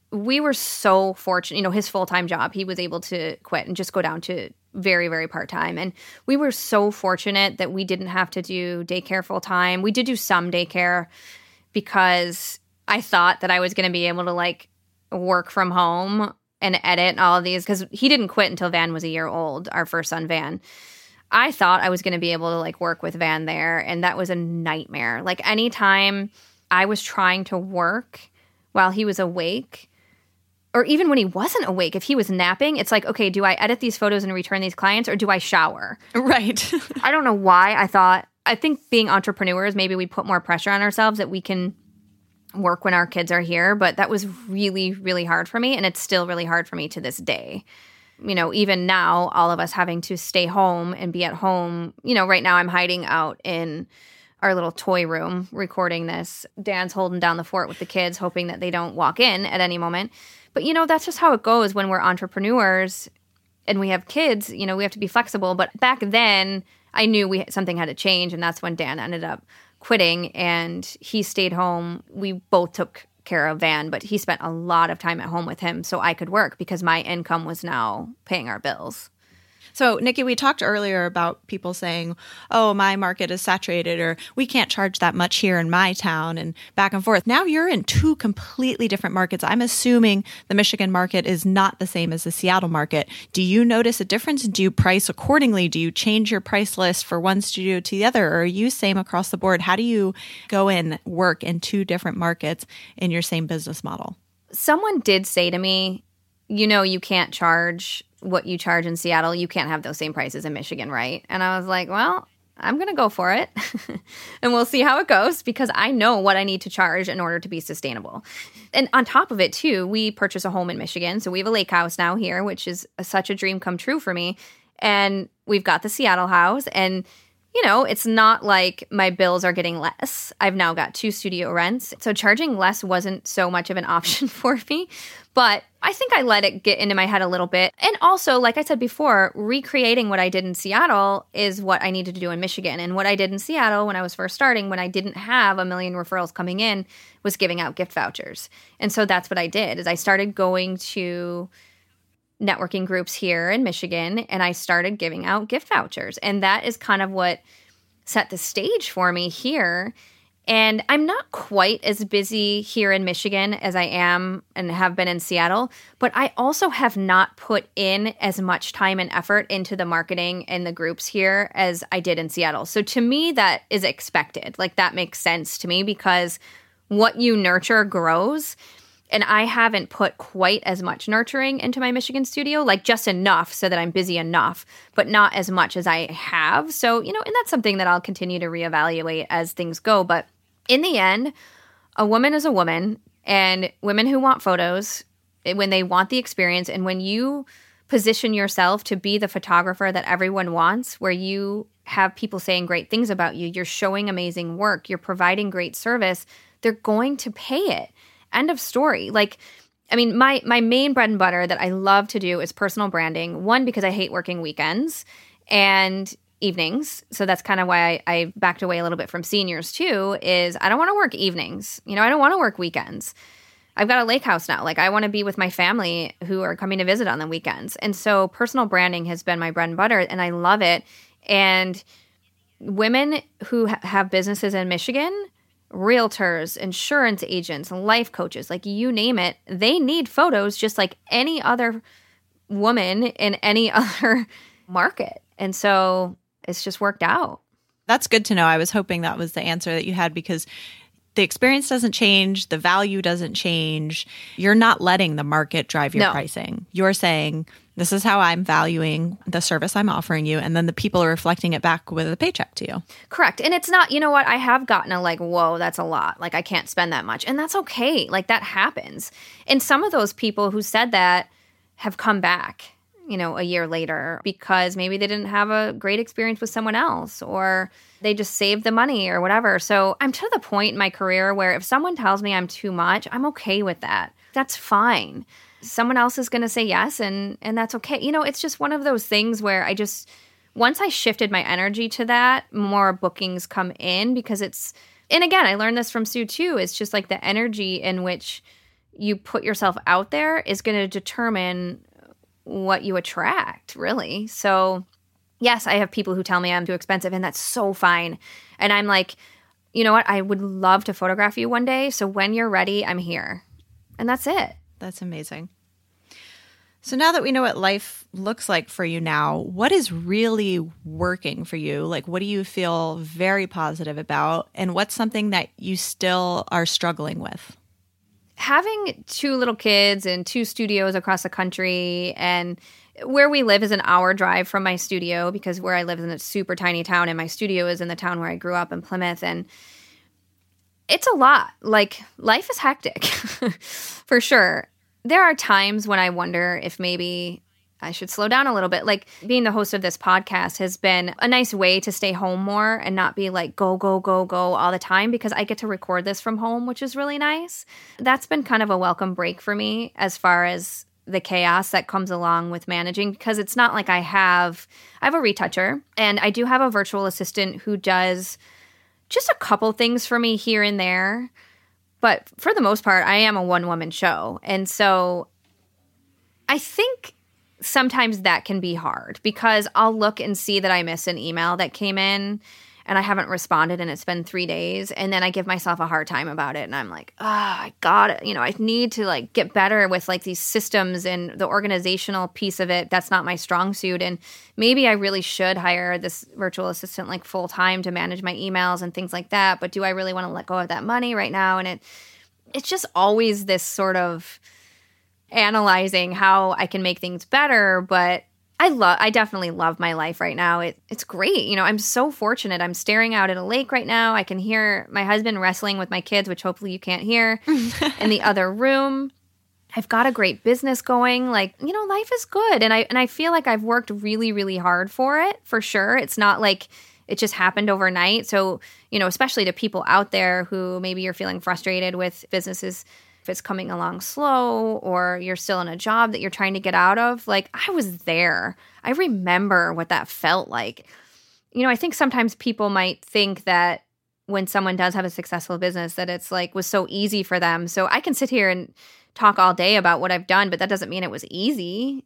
we were so fortunate. You know, his full time job, he was able to quit and just go down to very very part time and we were so fortunate that we didn't have to do daycare full time we did do some daycare because I thought that I was going to be able to like work from home and edit all of these because he didn't quit until Van was a year old, our first son, Van. I thought I was going to be able to like work with Van there, and that was a nightmare. Like anytime I was trying to work while he was awake, or even when he wasn't awake, if he was napping, it's like, okay, do I edit these photos and return these clients, or do I shower? Right. I don't know why I thought I think being entrepreneurs, maybe we put more pressure on ourselves that we can work when our kids are here, but that was really, really hard for me. And it's still really hard for me to this day. You know, even now, all of us having to stay home and be at home. You know, right now I'm hiding out in our little toy room recording this. Dan's holding down the fort with the kids, hoping that they don't walk in at any moment. But, you know, that's just how it goes when we're entrepreneurs and we have kids. You know, we have to be flexible. But back then, I knew we something had to change, and that's when Dan ended up quitting, and he stayed home. We both took care of Van, but he spent a lot of time at home with him so I could work because my income was now paying our bills. So, Nikki, we talked earlier about people saying, oh, my market is saturated, or we can't charge that much here in my town, and back and forth. Now you're in two completely different markets. I'm assuming the Michigan market is not the same as the Seattle market. Do you notice a difference? Do you price accordingly? Do you change your price list for one studio to the other, or are you same across the board? How do you go and work in two different markets in your same business model? Someone did say to me, you know, you can't charge what you charge in Seattle, you can't have those same prices in Michigan, right? And I was like, well, I'm going to go for it and we'll see how it goes because I know what I need to charge in order to be sustainable. And on top of it, too, we purchase a home in Michigan. So we have a lake house now here, which is a, such a dream come true for me. And we've got the Seattle house. And you know, it's not like my bills are getting less. I've now got two studio rents. So charging less wasn't so much of an option for me. But I think I let it get into my head a little bit. And also, like I said before, recreating what I did in Seattle is what I needed to do in Michigan. And what I did in Seattle when I was first starting, when I didn't have a million referrals coming in, was giving out gift vouchers. And so that's what I did is I started going to networking groups here in Michigan and I started giving out gift vouchers. And that is kind of what set the stage for me here. And I'm not quite as busy here in Michigan as I am and have been in Seattle, but I also have not put in as much time and effort into the marketing and the groups here as I did in Seattle. So to me, that is expected. Like that makes sense to me because what you nurture grows. And I haven't put quite as much nurturing into my Michigan studio, like just enough so that I'm busy enough, but not as much as I have. So, you know, and that's something that I'll continue to reevaluate as things go. But in the end, a woman is a woman, and women who want photos, eh, when they want the experience, and when you position yourself to be the photographer that everyone wants, where you have people saying great things about you, you're showing amazing work, you're providing great service, they're going to pay it. End of story. Like, I mean, my my main bread and butter that I love to do is personal branding. One because I hate working weekends and evenings, so that's kind of why I, I backed away a little bit from seniors too. Is I don't want to work evenings. You know, I don't want to work weekends. I've got a lake house now. Like I want to be with my family who are coming to visit on the weekends. And so personal branding has been my bread and butter and I love it. And women who ha- have businesses in Michigan realtors, insurance agents, life coaches, like you name it, they need photos just like any other woman in any other market. And so it's just worked out. That's good to know. I was hoping that was the answer that you had because the experience doesn't change, the value doesn't change. You're not letting the market drive your no. pricing. You're saying, this is how I'm valuing the service I'm offering you. And then the people are reflecting it back with a paycheck to you. Correct. And it's not, you know what? I have gotten a like, whoa, that's a lot. Like, I can't spend that much. And that's okay. Like, that happens. And some of those people who said that have come back you know, a year later because maybe they didn't have a great experience with someone else or they just saved the money or whatever. So I'm to the point in my career where if someone tells me I'm too much, I'm okay with that. That's fine. Someone else is going to say yes and and that's okay. You know, it's just one of those things where I just once I shifted my energy to that, more bookings come in because it's and again, I learned this from Sue too. It's just like the energy in which you put yourself out there is going to determine what you attract, really. So, yes, I have people who tell me I'm too expensive, and that's so fine. And I'm like, you know what? I would love to photograph you one day. So, when you're ready, I'm here. And that's it. That's amazing. So, now that we know what life looks like for you now, what is really working for you? Like, what do you feel very positive about? And what's something that you still are struggling with? Having two little kids and two studios across the country and where we live is an hour drive from my studio because where I live is in a super tiny town and my studio is in the town where I grew up in Plymouth and it's a lot. Like life is hectic for sure. There are times when I wonder if maybe I should slow down a little bit. Like being the host of this podcast has been a nice way to stay home more and not be like go, go, go, go all the time because I get to record this from home, which is really nice. That's been kind of a welcome break for me as far as the chaos that comes along with managing because it's not like I have I have a retoucher and I do have a virtual assistant who does just a couple things for me here and there. But for the most part, I am a one woman show. And so I think sometimes that can be hard because I'll look and see that I miss an email that came in and I haven't responded and it's been three days. And then I give myself a hard time about it. And I'm like, oh, I got it. You know, I need to like get better with like these systems and the organizational piece of it. That's not my strong suit. And maybe I really should hire this virtual assistant like full time to manage my emails and things like that. But do I really want to let go of that money right now? And it, it's just always this sort of, analyzing how I can make things better, but I love I definitely love my life right now. It it's great. You know, I'm so fortunate. I'm staring out at a lake right now. I can hear my husband wrestling with my kids, which hopefully you can't hear in the other room. I've got a great business going. Like, you know, life is good. And I and I feel like I've worked really really hard for it, for sure. It's not like it just happened overnight. So, you know, especially to people out there who maybe you're feeling frustrated with businesses if it's coming along slow or you're still in a job that you're trying to get out of, like I was there. I remember what that felt like. You know, I think sometimes people might think that when someone does have a successful business that it's like was so easy for them. So I can sit here and talk all day about what I've done, but that doesn't mean it was easy.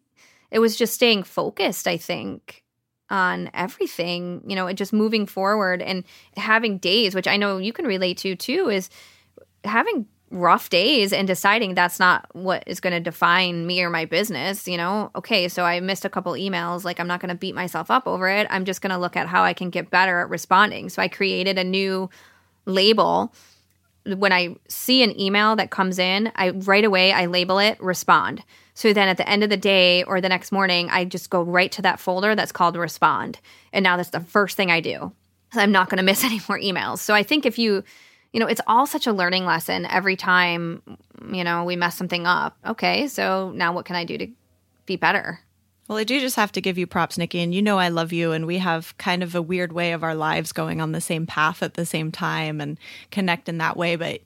it was just staying focused, I think, on everything, you know, and just moving forward and having days, which I know you can relate to too, is having rough days and deciding that's not what is going to define me or my business, you know? Okay, so I missed a couple emails, like I'm not going to beat myself up over it. I'm just going to look at how I can get better at responding. So I created a new label when I see an email that comes in, I right away I label it respond. So then at the end of the day or the next morning, I just go right to that folder that's called respond. And now that's the first thing I do. I'm not going to miss any more emails. So I think if you, you know, it's all such a learning lesson every time, you know, we mess something up. Okay, so now what can I do to be better? Well, I do just have to give you props, Nikki, and you know I love you, and we have kind of a weird way of our lives going on the same path at the same time and connect in that way. But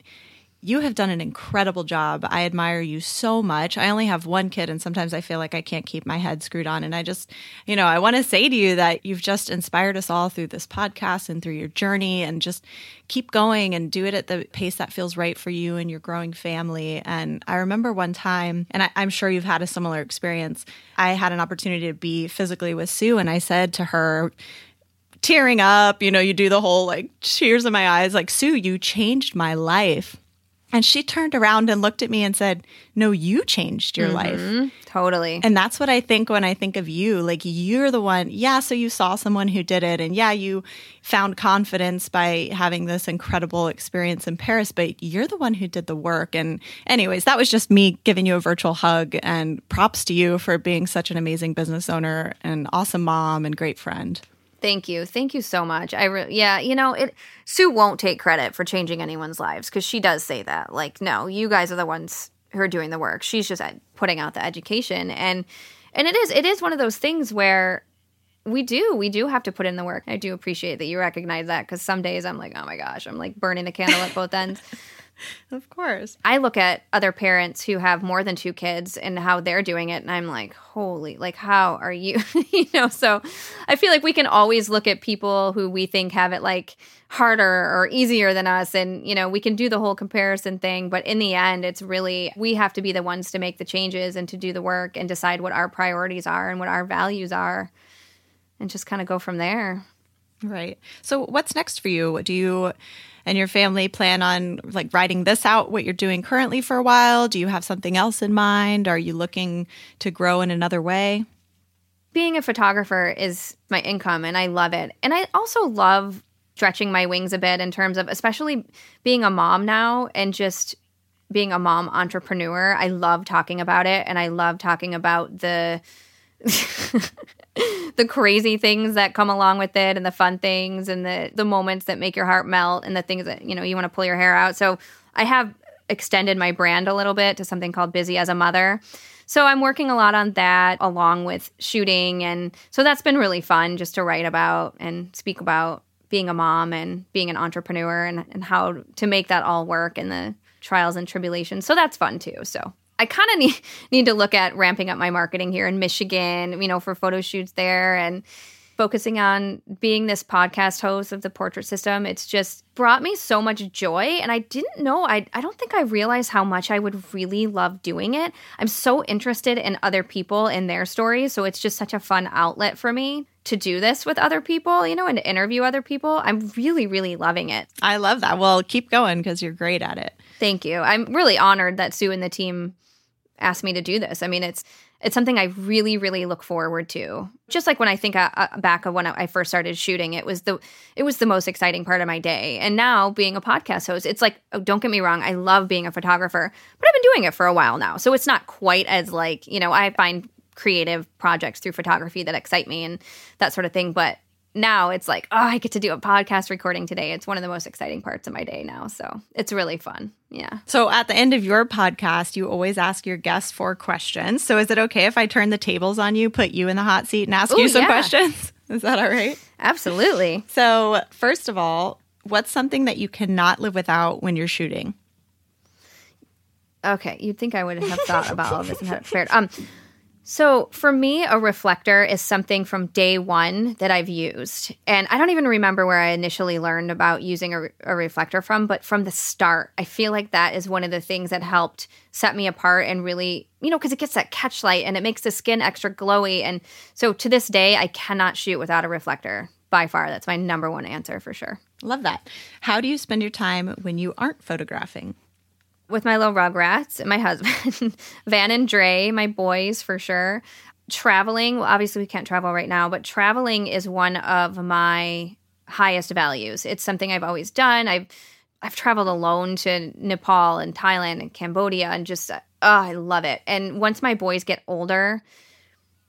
you have done an incredible job. I admire you so much. I only have one kid, and sometimes I feel like I can't keep my head screwed on. And I just, you know, I want to say to you that you've just inspired us all through this podcast and through your journey, and just keep going and do it at the pace that feels right for you and your growing family. And I remember one time, and I, am sure you've had a similar experience, I had an opportunity to be physically with Sue, and I said to her, tearing up, you know, you do the whole like tears in my eyes, like, Sue, you changed my life. And she turned around and looked at me and said, No, you changed your mm-hmm. life. Totally. And that's what I think when I think of you. Like, you're the one, yeah, so you saw someone who did it. And yeah, you found confidence by having this incredible experience in Paris, but you're the one who did the work. And, anyways, that was just me giving you a virtual hug. And props to you for being such an amazing business owner and awesome mom and great friend. Thank you. Thank you so much. I re- yeah, you know, it Sue won't take credit for changing anyone's lives cuz she does say that. Like, no, you guys are the ones who are doing the work. She's just uh, putting out the education and and it is it is one of those things where we do we do have to put in the work. I do appreciate that you recognize that cuz some days I'm like, "Oh my gosh, I'm like burning the candle at both ends." of course. I look at other parents who have more than two kids and how they're doing it, and I'm like, holy, like, how are you? you know, so I feel like we can always look at people who we think have it like harder or easier than us. And, you know, we can do the whole comparison thing. But in the end, it's really, we have to be the ones to make the changes and to do the work and decide what our priorities are and what our values are and just kind of go from there. Right. So, what's next for you? Do you and your family plan on like writing this out what you're doing currently for a while? Do you have something else in mind? Are you looking to grow in another way? Being a photographer is my income and I love it. And I also love stretching my wings a bit in terms of especially being a mom now and just being a mom entrepreneur. I love talking about it and I love talking about the the crazy things that come along with it and the fun things and the the moments that make your heart melt and the things that you know you want to pull your hair out. So i have extended my brand a little bit to something called busy as a mother. So i'm working a lot on that along with shooting. And so that's been really fun just to write about and speak about being a mom and being an entrepreneur and, and how to make that all work and the trials and tribulations. So that's fun too. So I kind of need need to look at ramping up my marketing here in Michigan, you know, for photo shoots there and focusing on being this podcast host of the portrait system. It's just brought me so much joy and I didn't know I I don't think I realized how much I would really love doing it. I'm so interested in other people and their stories, so it's just such a fun outlet for me to do this with other people, you know, and to interview other people. I'm really really loving it. I love that. Well, keep going because you're great at it. Thank you. I'm really honored that Sue and the team asked me to do this. I mean, it's it's something I really, really look forward to. Just like when I think uh, uh, back of when I first started shooting, it was the it was the most exciting part of my day. And now being a podcast host, it's like oh, don't get me wrong, I love being a photographer, but I've been doing it for a while now, so it's not quite as like you know I find creative projects through photography that excite me and that sort of thing. But now it's like, oh, I get to do a podcast recording today. It's one of the most exciting parts of my day now. So it's really fun. Yeah. So at the end of your podcast, you always ask your guests four questions. So is it okay if I turn the tables on you, put you in the hot seat, and ask Ooh, you some yeah. questions? Is that all right? Absolutely. So, first of all, what's something that you cannot live without when you're shooting? Okay, you'd think I would have thought about all this and had it prepared. Um, So, for me, a reflector is something from day one that I've used. And I don't even remember where I initially learned about using a, a, reflector from, but from the start, I feel like that is one of the things that helped set me apart and really, you know, because it gets that catch light and it makes the skin extra glowy. And so to this day, I cannot shoot without a reflector by far. That's my number one answer for sure. Love that. How do you spend your time when you aren't photographing? With my little rugrats and my husband, Van and Dre, my boys for sure. Traveling, well, obviously we can't travel right now, but traveling is one of my highest values. It's something I've always done. I've I've traveled alone to Nepal and Thailand and Cambodia and just uh, oh, I love it. And once my boys get older,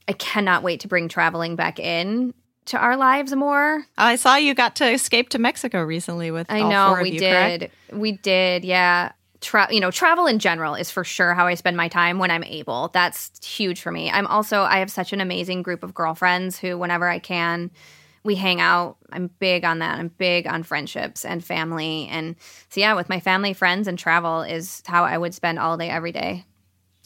I cannot wait to bring traveling back in to our lives more. Oh, I saw you got to escape to Mexico recently with I know we you, did. Correct? We did. Yeah tra- you know travel in general is for sure how i spend my time when i'm able. That's huge for me. I'm also i have such an amazing group of girlfriends who whenever i can we hang out. I'm big on that. I'm big on friendships and family. And so yeah with my family friends and travel is how i would spend all day every day.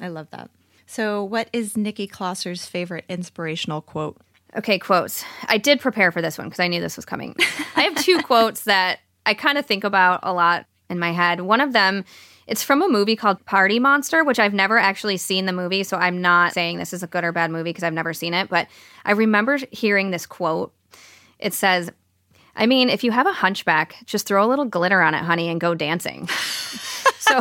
I love that. So what is nikki closser's favorite inspirational quote? Okay quotes. I did prepare for this one because i knew this was coming. I have two quotes that i kind of think about a lot in my head. One of them, it's from a movie called Party Monster, which I've never actually seen the movie, so I'm not saying this is a good or bad movie because I've never seen it, but I remember hearing this quote. It says, I mean, if you have a hunchback, just throw a little glitter on it, honey, and go dancing. so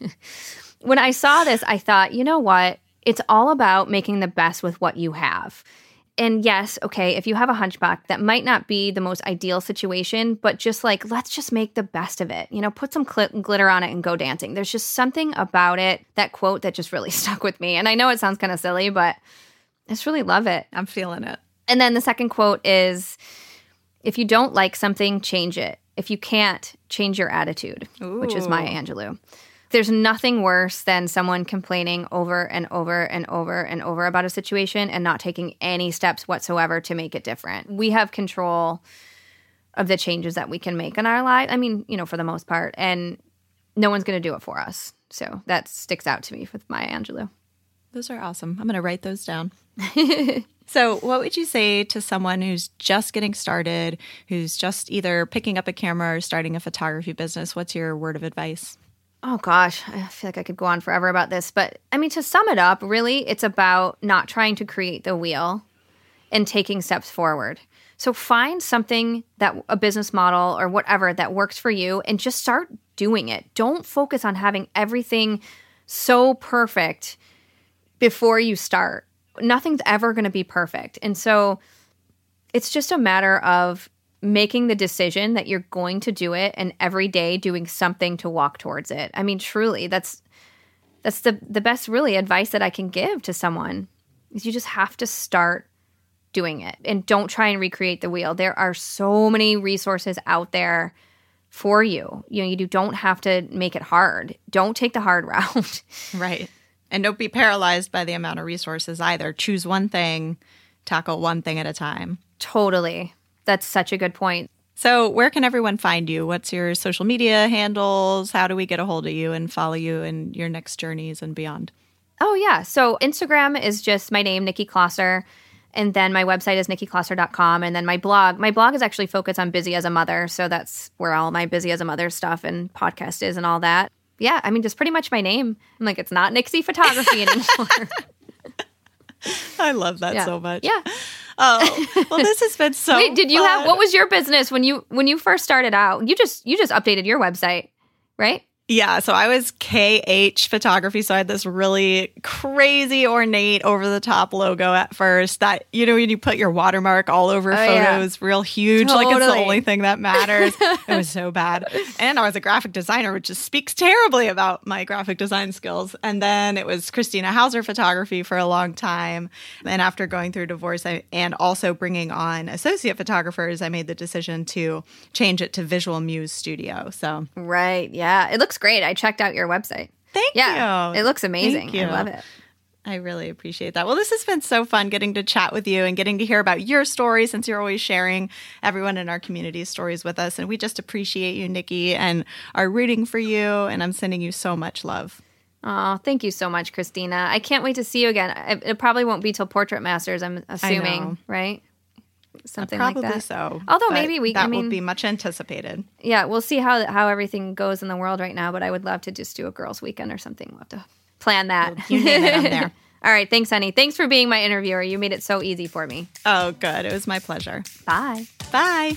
when I saw this, I thought, you know what? It's all about making the best with what you have and yes, okay, if you have a hunchback, that might not be the most ideal situation, but just like, let's just make the best of it. You know, put some cl- glitter on it and go dancing. There's just something about it, that quote that just really stuck with me. And I know it sounds kind of silly, but I just really love it. I'm feeling it. And then the second quote is if you don't like something, change it. If you can't, change your attitude, Ooh. which is Maya Angelou there's nothing worse than someone complaining over and over and over and over about a situation and not taking any steps whatsoever to make it different. We have control of the changes that we can make in our life. I mean, you know, for the most part, and no one's going to do it for us. So that sticks out to me with Maya Angelou. Those are awesome. I'm going to write those down. so, what would you say to someone who's just getting started, who's just either picking up a camera or starting a photography business? What's your word of advice? Oh gosh, I feel like I could go on forever about this, but I mean to sum it up, really it's about not trying to create the wheel and taking steps forward. So find something that a business model or whatever that works for you and just start doing it. Don't focus on having everything so perfect before you start. Nothing's ever going to be perfect. And so it's just a matter of making the decision that you're going to do it and every day doing something to walk towards it. I mean, truly, that's that's the the best really advice that I can give to someone. Is you just have to start doing it and don't try and recreate the wheel. There are so many resources out there for you. You know, you don't have to make it hard. Don't take the hard route. right. And don't be paralyzed by the amount of resources either. Choose one thing, tackle one thing at a time. Totally. That's such a good point. So, where can everyone find you? What's your social media handles? How do we get a hold of you and follow you in your next journeys and beyond? Oh, yeah. So, Instagram is just my name, Nikki Closser. And then my website is nikkiclosser.com. And then my blog, my blog is actually focused on busy as a mother. So that's where all my busy as a mother stuff and podcast is and all that. Yeah, I mean, just pretty much my name. I'm like, it's not Nixie Photography anymore. I love that yeah. so much. Yeah. Oh, well, this has been so. Wait, did you fun. have what was your business when you when you first started out? You just you just updated your website, right? Yeah, so I was KH photography. So I had this really crazy, ornate, over the top logo at first that, you know, when you put your watermark all over oh, photos, yeah. real huge, totally. like it's the only thing that matters. it was so bad. And I was a graphic designer, which just speaks terribly about my graphic design skills. And then it was Kristina Houser photography for a long time. And after going through divorce I, and also bringing on associate photographers, I made the decision to change it to Visual Muse Studio. So, right. Yeah. It looks looks great. I checked out your website. Thank yeah, you. It looks amazing. I love it. I really appreciate that. Well, this has been so fun getting to chat with you and getting to hear about your story since you're always sharing everyone in our community stories with us. And we just appreciate you, Nikki, and are rooting for you. And I'm sending you so much love. Oh, thank you so much, Kristina. I can't wait to see you again. It probably won't be till Portrait Masters, I'm assuming, right? Something Probably like that. Probably so. Although maybe we- that I mean- will be much anticipated. Yeah, we'll see how how everything goes in the world right now. But I would love to just do a girls' weekend or something. We'll have to plan that. You name it, I'm there. All right, thanks, honey. Thanks for being my interviewer. You made it so easy for me. Oh, good. It was my pleasure. Bye. Bye.